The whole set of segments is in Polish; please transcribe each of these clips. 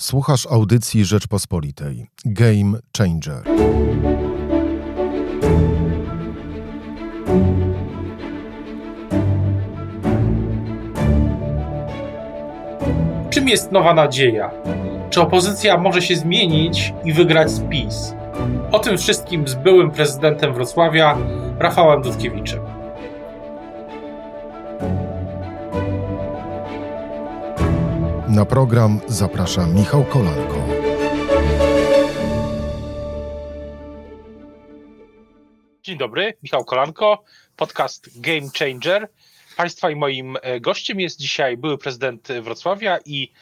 Słuchasz audycji Rzeczpospolitej. Game Changer. Czym jest nowa nadzieja? Czy opozycja może się zmienić i wygrać z PiS? O tym wszystkim z byłym prezydentem Wrocławia, Rafałem Dudkiewiczem. Na program zaprasza Michał Kolanko. Dzień dobry, Michał Kolanko, podcast Game Changer. Państwa i moim e, gościem jest dzisiaj były prezydent Wrocławia i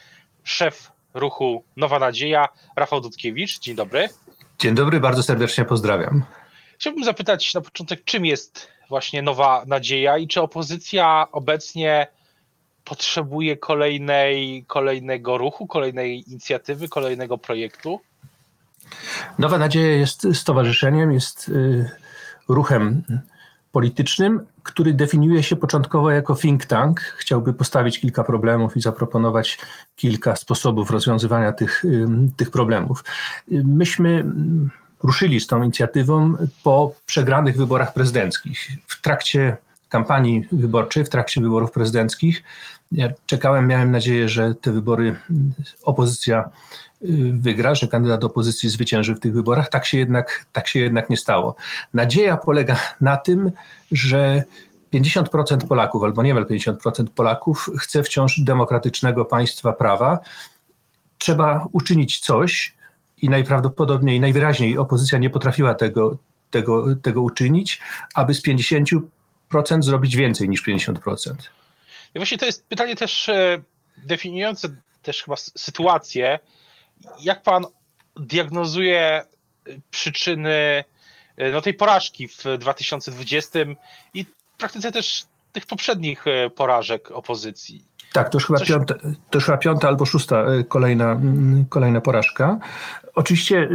szef ruchu Nowa Nadzieja, Rafał Dudkiewicz. Dzień dobry. Dzień dobry, bardzo serdecznie pozdrawiam. Chciałbym zapytać na początek, czym jest właśnie Nowa Nadzieja i czy opozycja obecnie potrzebuje kolejnej, kolejnego ruchu, kolejnej inicjatywy, kolejnego projektu? Nowa Nadzieja jest stowarzyszeniem, jest y, ruchem politycznym, który definiuje się początkowo jako think tank. Chciałby postawić kilka problemów i zaproponować kilka sposobów rozwiązywania tych, y, tych problemów. Myśmy ruszyli z tą inicjatywą po przegranych wyborach prezydenckich. W trakcie kampanii wyborczej, w trakcie wyborów prezydenckich, ja czekałem, miałem nadzieję, że te wybory opozycja y, wygra, że kandydat opozycji zwycięży w tych wyborach. Tak się jednak, tak się jednak nie stało. Nadzieja polega na tym, że 50% Polaków, albo niemal 50% Polaków chce wciąż demokratycznego państwa prawa. Trzeba uczynić coś i najprawdopodobniej, najwyraźniej opozycja nie potrafiła tego, tego, tego uczynić, aby z 50% zrobić więcej niż 50%. I właśnie to jest pytanie też e, definiujące też chyba sytuację. Jak pan diagnozuje e, przyczyny e, no, tej porażki w 2020 i w praktyce też tych poprzednich porażek opozycji? Tak, to już, chyba Coś... piąta, to już chyba piąta albo szósta kolejna, kolejna porażka. Oczywiście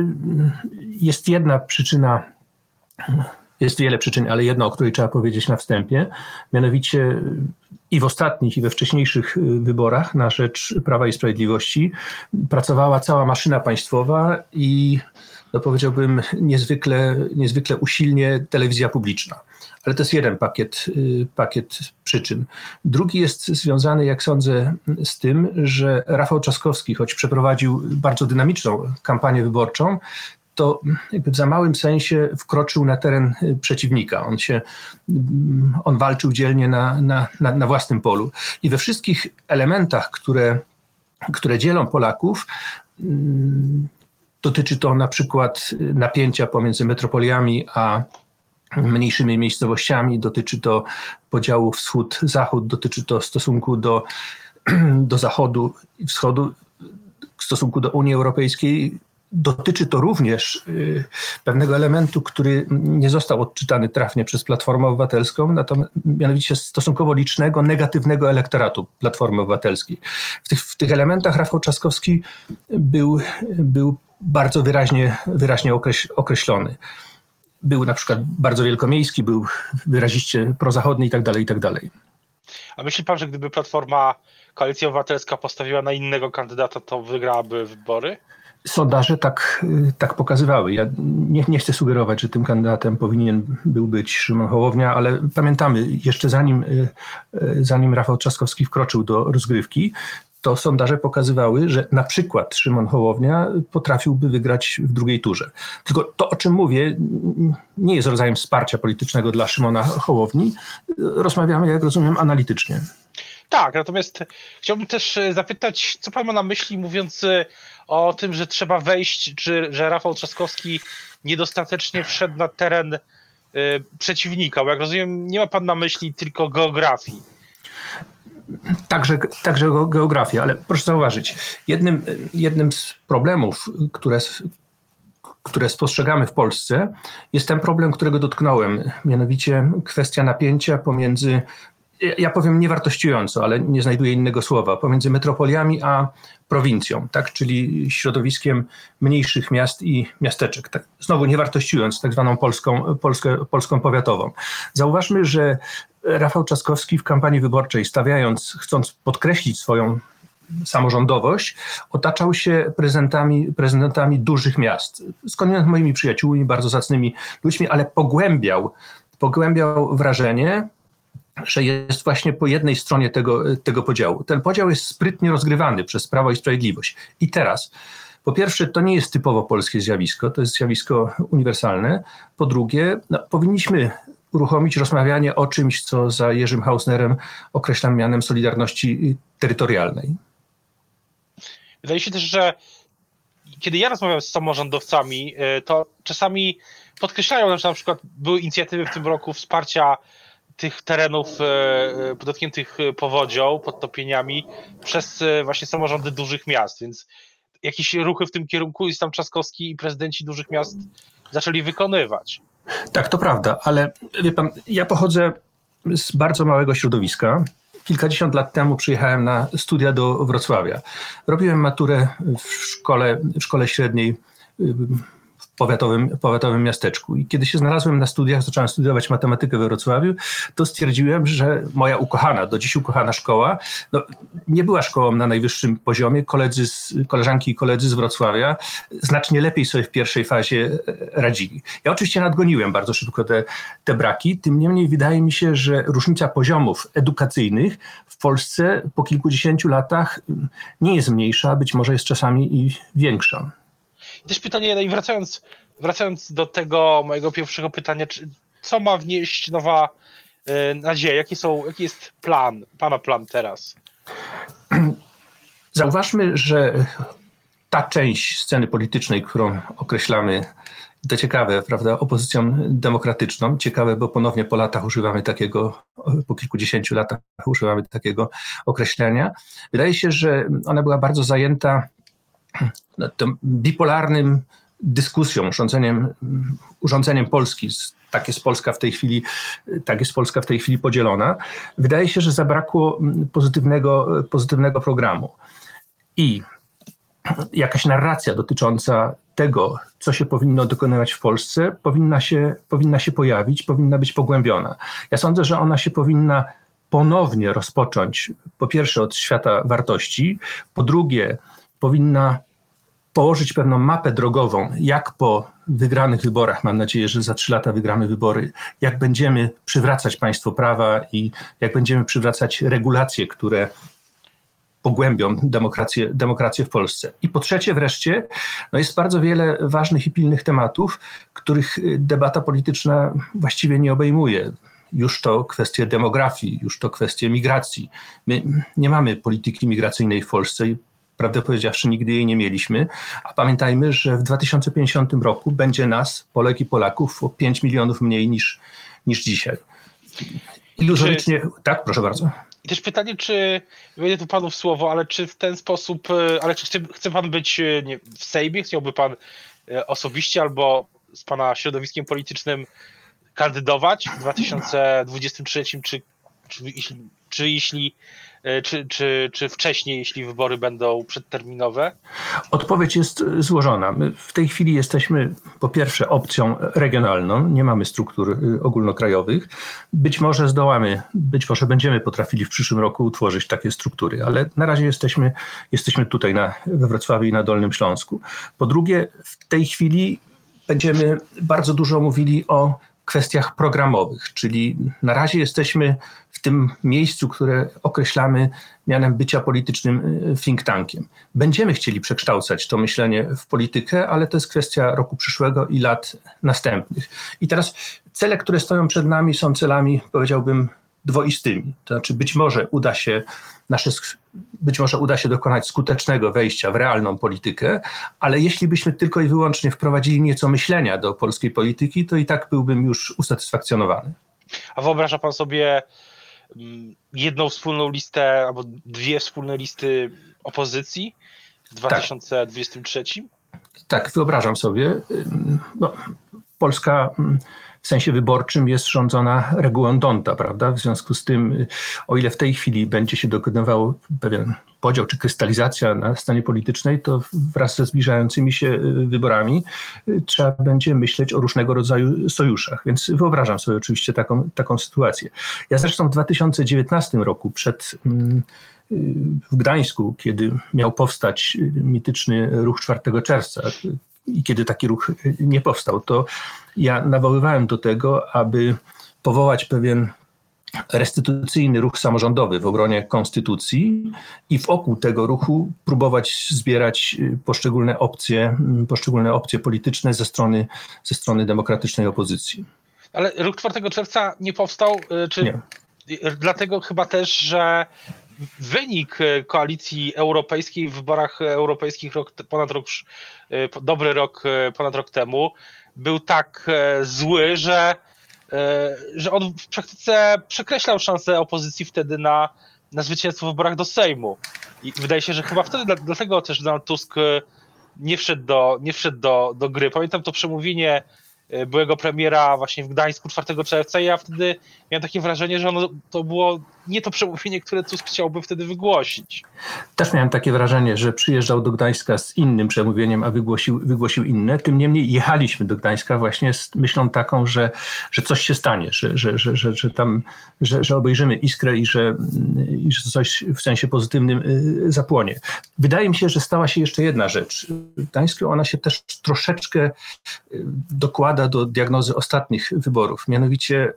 jest jedna przyczyna jest wiele przyczyn, ale jedna, o której trzeba powiedzieć na wstępie, mianowicie i w ostatnich, i we wcześniejszych y, wyborach na rzecz Prawa i Sprawiedliwości pracowała cała maszyna państwowa i no powiedziałbym niezwykle, niezwykle usilnie telewizja publiczna. Ale to jest jeden pakiet, y, pakiet przyczyn. Drugi jest związany, jak sądzę, z tym, że Rafał Trzaskowski, choć przeprowadził bardzo dynamiczną kampanię wyborczą, to w za małym sensie wkroczył na teren y, przeciwnika. On się, mm, on walczył dzielnie na, na, na, na własnym polu. I we wszystkich elementach, które, które dzielą Polaków, mm, dotyczy to na przykład napięcia pomiędzy metropoliami a mniejszymi miejscowościami, dotyczy to podziału wschód-zachód, dotyczy to stosunku do, do zachodu i wschodu, stosunku do Unii Europejskiej, Dotyczy to również y, pewnego elementu, który nie został odczytany trafnie przez Platformę Obywatelską, mianowicie stosunkowo licznego, negatywnego elektoratu Platformy Obywatelskiej. W tych, w tych elementach Rafał Trzaskowski był, był bardzo wyraźnie, wyraźnie określony. Był na przykład bardzo wielkomiejski, był wyraziście prozachodni i tak dalej, i tak. A myśli pan, że gdyby Platforma, Koalicja Obywatelska postawiła na innego kandydata, to wygrałaby wybory? Sondaże tak, tak pokazywały. Ja nie, nie chcę sugerować, że tym kandydatem powinien był być Szymon Hołownia, ale pamiętamy, jeszcze zanim, zanim Rafał Trzaskowski wkroczył do rozgrywki, to sondaże pokazywały, że na przykład Szymon Hołownia potrafiłby wygrać w drugiej turze. Tylko to, o czym mówię, nie jest rodzajem wsparcia politycznego dla Szymona Hołowni. Rozmawiamy, jak rozumiem, analitycznie. Tak, natomiast chciałbym też zapytać, co pan ma na myśli, mówiąc o tym, że trzeba wejść, czy że Rafał Trzaskowski niedostatecznie wszedł na teren y, przeciwnika, bo jak rozumiem, nie ma pan na myśli tylko geografii. Także, także geografia, ale proszę zauważyć, jednym, jednym z problemów, które, które spostrzegamy w Polsce, jest ten problem, którego dotknąłem, mianowicie kwestia napięcia pomiędzy ja powiem niewartościująco, ale nie znajduję innego słowa, pomiędzy metropoliami a prowincją, tak, czyli środowiskiem mniejszych miast i miasteczek. Tak, znowu niewartościując tak zwaną polską, Polskę, polską powiatową. Zauważmy, że Rafał Trzaskowski w kampanii wyborczej, stawiając, chcąc podkreślić swoją samorządowość, otaczał się prezydentami, prezydentami dużych miast. Skądinąd moimi przyjaciółmi, bardzo zacnymi ludźmi, ale pogłębiał, pogłębiał wrażenie, że jest właśnie po jednej stronie tego, tego podziału. Ten podział jest sprytnie rozgrywany przez Prawo i Sprawiedliwość. I teraz, po pierwsze, to nie jest typowo polskie zjawisko, to jest zjawisko uniwersalne. Po drugie, no, powinniśmy uruchomić rozmawianie o czymś, co za Jerzym Hausnerem określam mianem solidarności terytorialnej. Wydaje się też, że kiedy ja rozmawiam z samorządowcami, y, to czasami podkreślają, że na przykład były inicjatywy w tym roku wsparcia tych terenów e, e, dotkniętych powodzią, podtopieniami przez e, właśnie samorządy dużych miast, więc jakieś ruchy w tym kierunku i tam Trzaskowski i prezydenci dużych miast zaczęli wykonywać. Tak, to prawda, ale wie pan, ja pochodzę z bardzo małego środowiska. Kilkadziesiąt lat temu przyjechałem na studia do Wrocławia. Robiłem maturę w szkole, w szkole średniej powiatowym, powiatowym miasteczku. I kiedy się znalazłem na studiach, zacząłem studiować matematykę we Wrocławiu, to stwierdziłem, że moja ukochana, do dziś ukochana szkoła, no, nie była szkołą na najwyższym poziomie. Koledzy z, koleżanki i koledzy z Wrocławia znacznie lepiej sobie w pierwszej fazie e, radzili. Ja oczywiście nadgoniłem bardzo szybko te, te braki, tym niemniej wydaje mi się, że różnica poziomów edukacyjnych w Polsce po kilkudziesięciu latach nie jest mniejsza, być może jest czasami i większa. Też pytanie, no i wracając, wracając do tego mojego pierwszego pytania, czy, co ma wnieść nowa y, nadzieja? Jaki, są, jaki jest plan, pana plan teraz? Zauważmy, że ta część sceny politycznej, którą określamy, to ciekawe, prawda, opozycją demokratyczną. Ciekawe, bo ponownie po latach używamy takiego, po kilkudziesięciu latach używamy takiego określenia. Wydaje się, że ona była bardzo zajęta tym bipolarnym dyskusją, urządzeniem, urządzeniem Polski. Tak jest Polska w tej chwili, tak jest Polska w tej chwili podzielona. Wydaje się, że zabrakło pozytywnego, pozytywnego programu. I jakaś narracja dotycząca tego, co się powinno dokonywać w Polsce, powinna się, powinna się pojawić, powinna być pogłębiona. Ja sądzę, że ona się powinna ponownie rozpocząć, po pierwsze od świata wartości, po drugie powinna położyć pewną mapę drogową, jak po wygranych wyborach, mam nadzieję, że za trzy lata wygramy wybory, jak będziemy przywracać państwo prawa i jak będziemy przywracać regulacje, które pogłębią demokrację, demokrację w Polsce. I po trzecie wreszcie, no jest bardzo wiele ważnych i pilnych tematów, których debata polityczna właściwie nie obejmuje. Już to kwestie demografii, już to kwestie migracji. My nie mamy polityki migracyjnej w Polsce i prawdę powiedziawszy, nigdy jej nie mieliśmy. A pamiętajmy, że w 2050 roku będzie nas, Polek i Polaków, o 5 milionów mniej niż, niż dzisiaj. Iluzorycznie, czy, tak, proszę bardzo. I też pytanie, czy, wejdę tu panu w słowo, ale czy w ten sposób, e, ale czy chce, chce pan być e, nie, w Sejmie, chciałby pan e, osobiście albo z pana środowiskiem politycznym kandydować w 2023, czy, czy, czy, czy jeśli czy, czy, czy wcześniej, jeśli wybory będą przedterminowe? Odpowiedź jest złożona. My w tej chwili jesteśmy po pierwsze opcją regionalną, nie mamy struktur y, ogólnokrajowych. Być może zdołamy, być może będziemy potrafili w przyszłym roku utworzyć takie struktury, ale na razie jesteśmy, jesteśmy tutaj na, we Wrocławiu i na Dolnym Śląsku. Po drugie, w tej chwili będziemy bardzo dużo mówili o kwestiach programowych, czyli na razie jesteśmy w tym miejscu, które określamy mianem bycia politycznym y, think tankiem. Będziemy chcieli przekształcać to myślenie w politykę, ale to jest kwestia roku przyszłego i lat następnych. I teraz cele, które stoją przed nami, są celami, powiedziałbym, dwoistymi. To znaczy, być może uda się nasze, być może uda się dokonać skutecznego wejścia w realną politykę, ale jeśli byśmy tylko i wyłącznie wprowadzili nieco myślenia do polskiej polityki, to i tak byłbym już usatysfakcjonowany. A wyobraża pan sobie mm, jedną wspólną listę albo dwie wspólne listy opozycji w 2023? Tak, tak wyobrażam sobie. No, Polska w sensie wyborczym jest rządzona regułą Donta, prawda? W związku z tym, o ile w tej chwili będzie się dokonywał pewien podział czy krystalizacja na scenie politycznej, to wraz ze zbliżającymi się y, wyborami y, trzeba będzie myśleć o różnego rodzaju sojuszach. Więc wyobrażam sobie oczywiście taką, taką sytuację. Ja zresztą w 2019 roku przed mm, w Gdańsku, kiedy miał powstać mityczny ruch 4 czerwca i kiedy taki ruch nie powstał, to ja nawoływałem do tego, aby powołać pewien restytucyjny ruch samorządowy w obronie konstytucji i wokół tego ruchu próbować zbierać poszczególne opcje, poszczególne opcje polityczne ze strony, ze strony demokratycznej opozycji. Ale ruch 4 czerwca nie powstał, y, czy nie. dlatego chyba też, że wynik y, koalicji europejskiej w wyborach europejskich rok, ponad rok, y, dobry rok, ponad rok temu był tak zły, że E, że on w praktyce przekreślał szansę opozycji wtedy na, na zwycięstwo w wyborach do Sejmu. I wydaje się, że chyba wtedy dlatego też Donald Tusk e, nie wszedł do, nie wszedł do, do gry. Pamiętam to przemówienie E, byłego premiera właśnie w Gdańsku 4 czerwca i ja wtedy miałem takie wrażenie, że ono, to było nie to przemówienie, które Tusk chciałby wtedy wygłosić. Też miałem takie wrażenie, że przyjeżdżał do Gdańska z innym przemówieniem, a wygłosił, wygłosił inne. Tym niemniej jechaliśmy do Gdańska właśnie z myślą taką, że, że coś się stanie, że, że, że, że, że tam, że, że obejrzymy iskrę i że, i że coś w sensie pozytywnym y, zapłonie. Wydaje mi się, że stała się jeszcze jedna rzecz. W Gdańsku ona się też troszeczkę y, do diagnozy ostatnich wyborów. Mianowicie,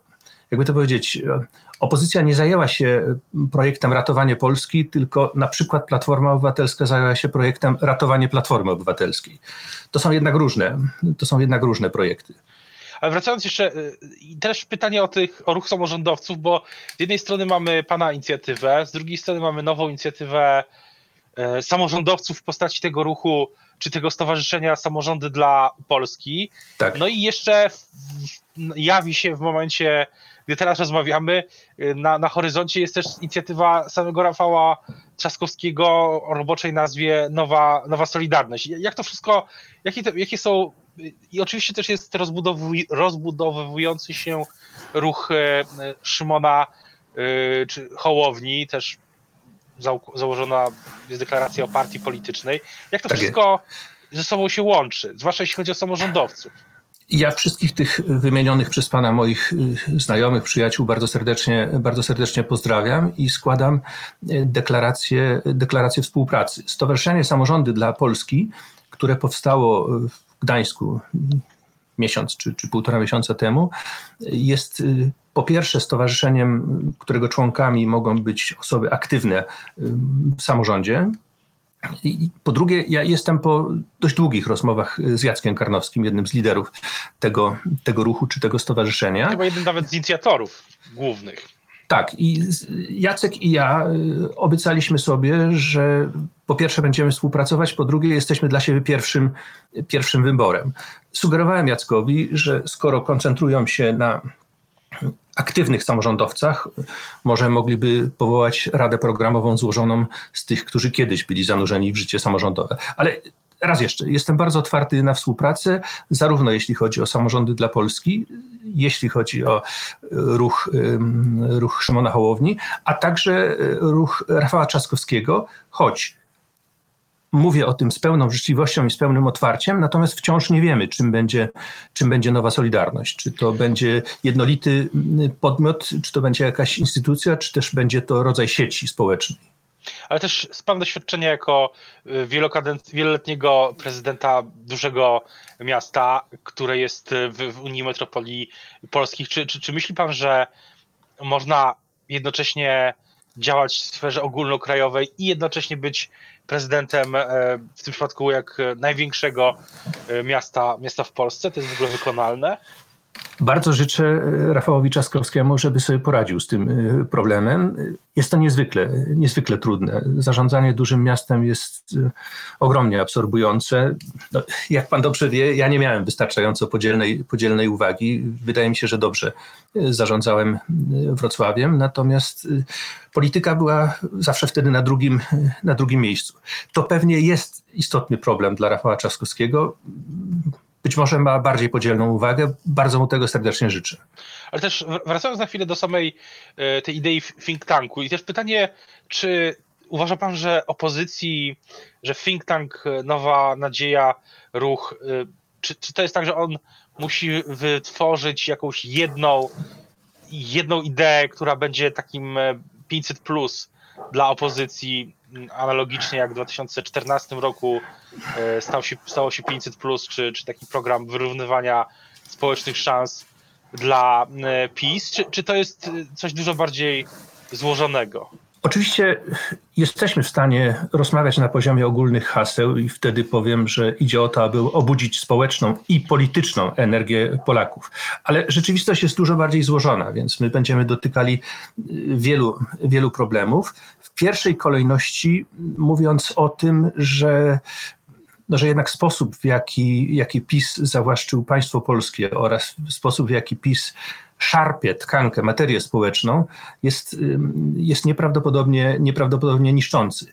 jakby to powiedzieć, opozycja nie zajęła się projektem ratowanie Polski, tylko na przykład Platforma Obywatelska zajęła się projektem ratowanie Platformy Obywatelskiej. To są jednak różne, to są jednak różne projekty. Ale wracając jeszcze, y, też pytanie o tych, o ruch samorządowców, bo z jednej strony mamy pana inicjatywę, z drugiej strony mamy nową inicjatywę e, samorządowców w postaci tego ruchu czy tego Stowarzyszenia Samorządy dla Polski. Tak. No i jeszcze jawi się w momencie, gdy teraz rozmawiamy, na, na horyzoncie jest też inicjatywa samego Rafała Trzaskowskiego o roboczej nazwie Nowa, Nowa Solidarność. Jak to wszystko, jakie, jakie są i oczywiście też jest rozbudowuj, rozbudowujący się ruch e, Szymona e, czy Hołowni, też założona jest deklaracja o partii politycznej. Jak to tak wszystko jest. ze sobą się łączy, zwłaszcza jeśli chodzi o samorządowców? Ja wszystkich tych wymienionych przez Pana moich y, znajomych, przyjaciół bardzo serdecznie, bardzo serdecznie pozdrawiam i składam y, deklarację, deklarację współpracy. Stowarzyszenie Samorządy dla Polski, które powstało w Gdańsku miesiąc czy, czy półtora miesiąca temu, jest y, po pierwsze stowarzyszeniem, którego członkami mogą być osoby aktywne w samorządzie. I po drugie, ja jestem po dość długich rozmowach z Jackiem Karnowskim, jednym z liderów tego, tego ruchu czy tego stowarzyszenia. Chyba jednym nawet z inicjatorów głównych. Tak, i Jacek i ja y, obiecaliśmy sobie, że po pierwsze będziemy współpracować, po drugie jesteśmy dla siebie pierwszym, pierwszym wyborem. Sugerowałem Jackowi, że skoro koncentrują się na aktywnych samorządowcach, może mogliby powołać radę programową złożoną z tych, którzy kiedyś byli zanurzeni w życie samorządowe. Ale raz jeszcze, jestem bardzo otwarty na współpracę, zarówno jeśli chodzi o samorządy dla Polski, jeśli chodzi o ruch, ruch Szymona Hołowni, a także ruch Rafała Trzaskowskiego, choć mówię o tym z pełną życzliwością i z pełnym otwarciem, natomiast wciąż nie wiemy, czym będzie, czym będzie nowa Solidarność. Czy to będzie jednolity podmiot, czy to będzie jakaś instytucja, czy też będzie to rodzaj sieci społecznej. Ale też z Pan doświadczenia jako y, wieloletniego prezydenta dużego miasta, które jest w, w Unii Metropolii Polskich, czy, czy, czy myśli Pan, że można jednocześnie działać w sferze ogólnokrajowej i jednocześnie być prezydentem e, w tym przypadku jak największego e, miasta, miasta w Polsce. To jest w ogóle wykonalne. Bardzo życzę e, Rafałowi Czaskowskiemu, żeby sobie poradził z tym problemem. Jest to niezwykle, niezwykle trudne. Zarządzanie dużym miastem jest ogromnie absorbujące. No, jak pan dobrze wie, ja nie miałem wystarczająco podzielnej, podzielnej uwagi. Wydaje mi się, że dobrze zarządzałem Wrocławiem, natomiast polityka była zawsze wtedy na drugim, na drugim miejscu. To pewnie jest istotny problem dla Rafała Trzaskowskiego. Być może ma bardziej podzielną uwagę. Bardzo mu tego serdecznie życzę. Ale też wracając na chwilę do samej e, tej idei think tanku i też pytanie, czy uważa pan, że opozycji, że think tank e, Nowa Nadzieja, Ruch, e, czy, czy to jest tak, że on musi wytworzyć jakąś jedną, jedną ideę, która będzie takim 500 plus dla opozycji, analogicznie jak w 2014 roku stał się, stało się 500, czy, czy taki program wyrównywania społecznych szans dla PiS, czy, czy to jest coś dużo bardziej złożonego? Oczywiście jesteśmy w stanie rozmawiać na poziomie ogólnych haseł i wtedy powiem, że idzie o to, aby obudzić społeczną i polityczną energię Polaków. Ale rzeczywistość jest dużo bardziej złożona, więc my będziemy dotykali wielu, wielu problemów. W pierwszej kolejności mówiąc o tym, że no, że jednak sposób, w jaki, jaki PiS zawłaszczył państwo polskie oraz sposób, w jaki PiS szarpie tkankę, materię społeczną, jest, jest nieprawdopodobnie, nieprawdopodobnie niszczący.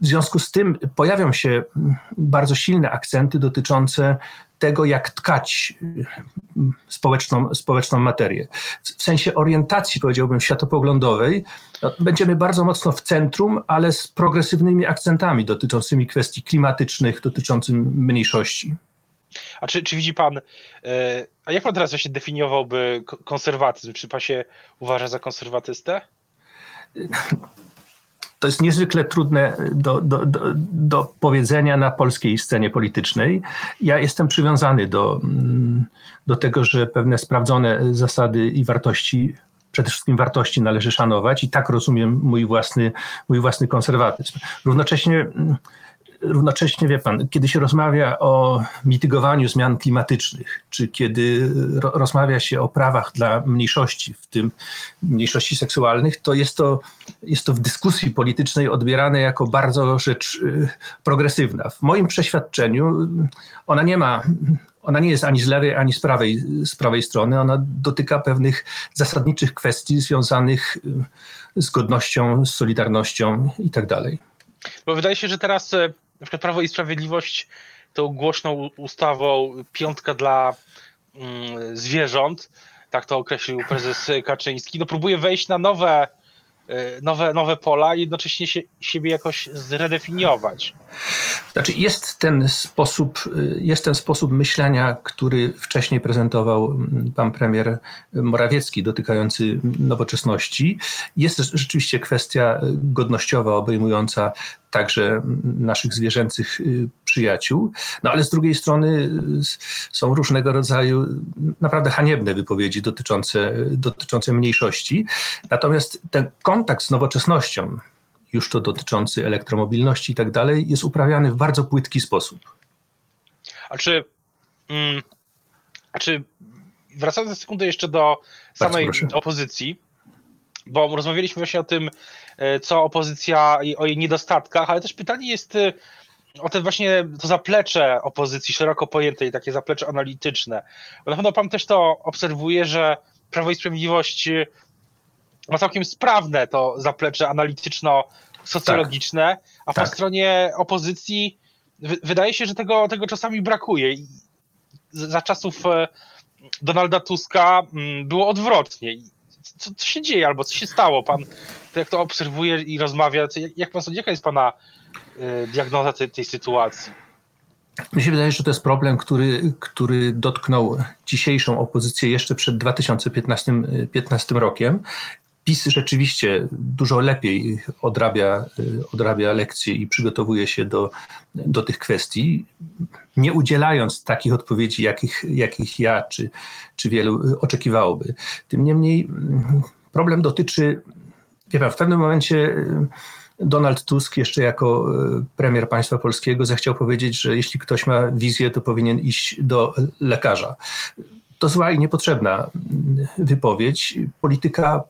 W związku z tym pojawią się bardzo silne akcenty dotyczące tego, jak tkać społeczną, społeczną materię. W sensie orientacji, powiedziałbym, światopoglądowej, no, będziemy bardzo mocno w centrum, ale z progresywnymi akcentami dotyczącymi kwestii klimatycznych, dotyczącymi mniejszości. A czy, czy widzi pan, e, a jak pan teraz właśnie definiowałby konserwatyzm? Czy pan się uważa za konserwatystę? To jest niezwykle trudne do, do, do, do, powiedzenia na polskiej scenie politycznej. Ja jestem przywiązany do, mm, do tego, że pewne sprawdzone zasady i wartości, przede wszystkim wartości należy szanować i tak rozumiem mój własny, mój własny konserwatyzm. Równocześnie mm, równocześnie, wie pan, kiedy się rozmawia o mitygowaniu zmian klimatycznych, czy kiedy ro rozmawia się o prawach dla mniejszości, w tym mniejszości seksualnych, to jest to, jest to w dyskusji politycznej odbierane jako bardzo rzecz y, progresywna. W moim przeświadczeniu ona nie ma ona nie jest ani z lewej, ani z prawej, z prawej strony. Ona dotyka pewnych zasadniczych kwestii związanych y, z godnością, z solidarnością i tak. Bo wydaje się, że teraz y, na przykład Prawo i Sprawiedliwość tą głośną ustawą piątka dla mm, zwierząt, tak to określił prezes Kaczyński, no próbuje wejść na nowe, y, nowe, nowe pola i jednocześnie się, siebie jakoś zredefiniować. Znaczy jest ten sposób, y, jest ten sposób myślenia, który wcześniej prezentował pan premier Morawiecki dotykający nowoczesności. Jest rzeczywiście kwestia godnościowa obejmująca także naszych zwierzęcych y, przyjaciół. No ale z drugiej strony y, są różnego rodzaju naprawdę haniebne wypowiedzi dotyczące, dotyczące mniejszości. Natomiast ten kontakt z nowoczesnością, już to dotyczący elektromobilności i tak dalej, jest uprawiany w bardzo płytki sposób. A czy, mm, a czy wracając na sekundę jeszcze do samej opozycji, bo rozmawialiśmy właśnie o tym, e, co opozycja, o jej niedostatkach, ale też pytanie jest e, o te właśnie to zaplecze opozycji szeroko pojętej, takie zaplecze analityczne. Bo na pewno pan też to obserwuje, że Prawo i Sprawiedliwość e, ma całkiem sprawne to zaplecze analityczno-socjologiczne, tak. a po tak. stronie opozycji wydaje się, że tego, tego czasami brakuje. Za czasów Donalda Tuska mm, było odwrotnie co, co się dzieje albo co się stało? Pan jak to obserwuje i rozmawia, jak, jak pan sądzi, jaka jest pana y, diagnoza tej, tej sytuacji? Mi się wydaje, że to jest problem, który, który dotknął dzisiejszą opozycję jeszcze przed 2015 15 rokiem. PiS rzeczywiście dużo lepiej odrabia, odrabia lekcje i przygotowuje się do, do tych kwestii, nie udzielając takich odpowiedzi, jakich, jakich ja czy, czy wielu oczekiwałoby. Tym niemniej problem dotyczy, wie pan, w pewnym momencie Donald Tusk jeszcze jako premier państwa polskiego zechciał powiedzieć, że jeśli ktoś ma wizję, to powinien iść do lekarza. To zła i niepotrzebna wypowiedź. Polityka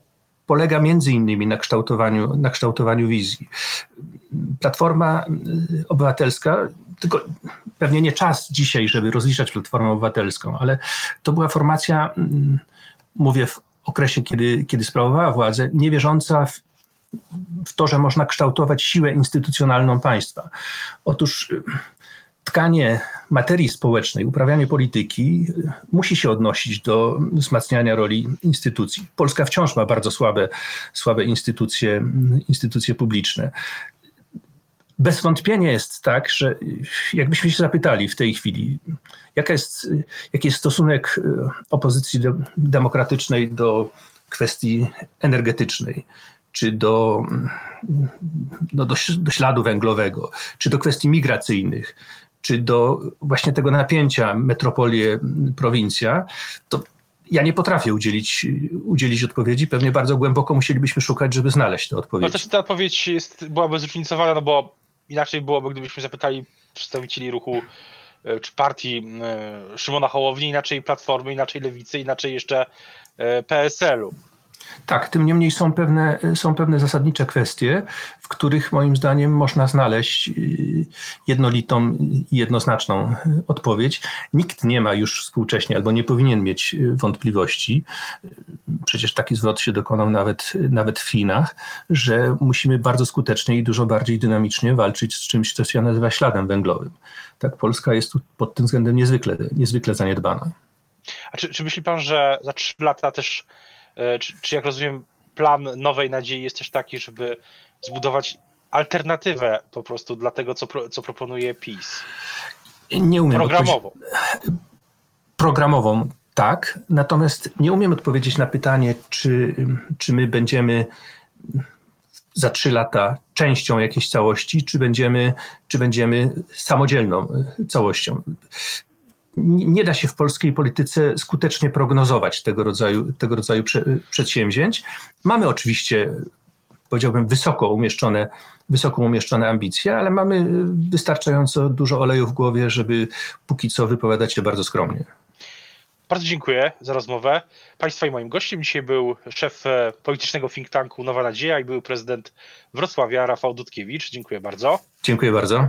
polega między innymi na kształtowaniu, na kształtowaniu wizji. Platforma y, Obywatelska, tylko pewnie nie czas dzisiaj, żeby rozliczać Platformę Obywatelską, ale to była formacja, mm, mówię w okresie, kiedy, kiedy sprawowała władzę, niewierząca w, w to, że można kształtować siłę instytucjonalną państwa. Otóż y, tkanie materii społecznej, uprawianie polityki musi się odnosić do wzmacniania roli instytucji. Polska wciąż ma bardzo słabe, słabe instytucje, instytucje publiczne. Bez wątpienia jest tak, że jakbyśmy się zapytali w tej chwili, jaka jest, jaki jest stosunek opozycji demokratycznej do kwestii energetycznej, czy do, no do, do śladu węglowego, czy do kwestii migracyjnych, czy do właśnie tego napięcia metropolie-prowincja, to ja nie potrafię udzielić, udzielić odpowiedzi. Pewnie bardzo głęboko musielibyśmy szukać, żeby znaleźć tę odpowiedź. No też ta odpowiedź jest, byłaby zróżnicowana, no bo inaczej byłoby, gdybyśmy zapytali przedstawicieli ruchu e, czy partii e, Szymona Hołowni, inaczej Platformy, inaczej Lewicy, inaczej jeszcze e, PSL-u. Tak, tym niemniej są pewne, są pewne zasadnicze kwestie, w których moim zdaniem można znaleźć y, jednolitą i jednoznaczną odpowiedź. Nikt nie ma już współcześnie albo nie powinien mieć wątpliwości, przecież taki zwrot się dokonał nawet, nawet w Chinach, że musimy bardzo skutecznie i dużo bardziej dynamicznie walczyć z czymś, co się nazywa śladem węglowym. Tak, Polska jest tu pod tym względem niezwykle, niezwykle zaniedbana. A czy, czy myśli pan, że za trzy lata też czy, czy jak rozumiem, plan Nowej Nadziei jest też taki, żeby zbudować alternatywę po prostu dla tego, co, pro, co proponuje PiS? Nie umiem. Programową. Programową, tak. Natomiast nie umiem odpowiedzieć na pytanie, czy, czy my będziemy za trzy lata częścią jakiejś całości, czy będziemy, czy będziemy samodzielną całością nie da się w polskiej polityce skutecznie prognozować tego rodzaju, tego rodzaju przedsięwzięć. Mamy oczywiście, powiedziałbym, wysoko umieszczone, wysoko umieszczone ambicje, ale mamy wystarczająco dużo oleju w głowie, żeby póki co wypowiadać się bardzo skromnie. Bardzo dziękuję za rozmowę. Państwa i moim gościem dzisiaj był szef e, politycznego think tanku Nowa Nadzieja i był prezydent Wrocławia Rafał Dudkiewicz. Dziękuję bardzo. Dziękuję bardzo.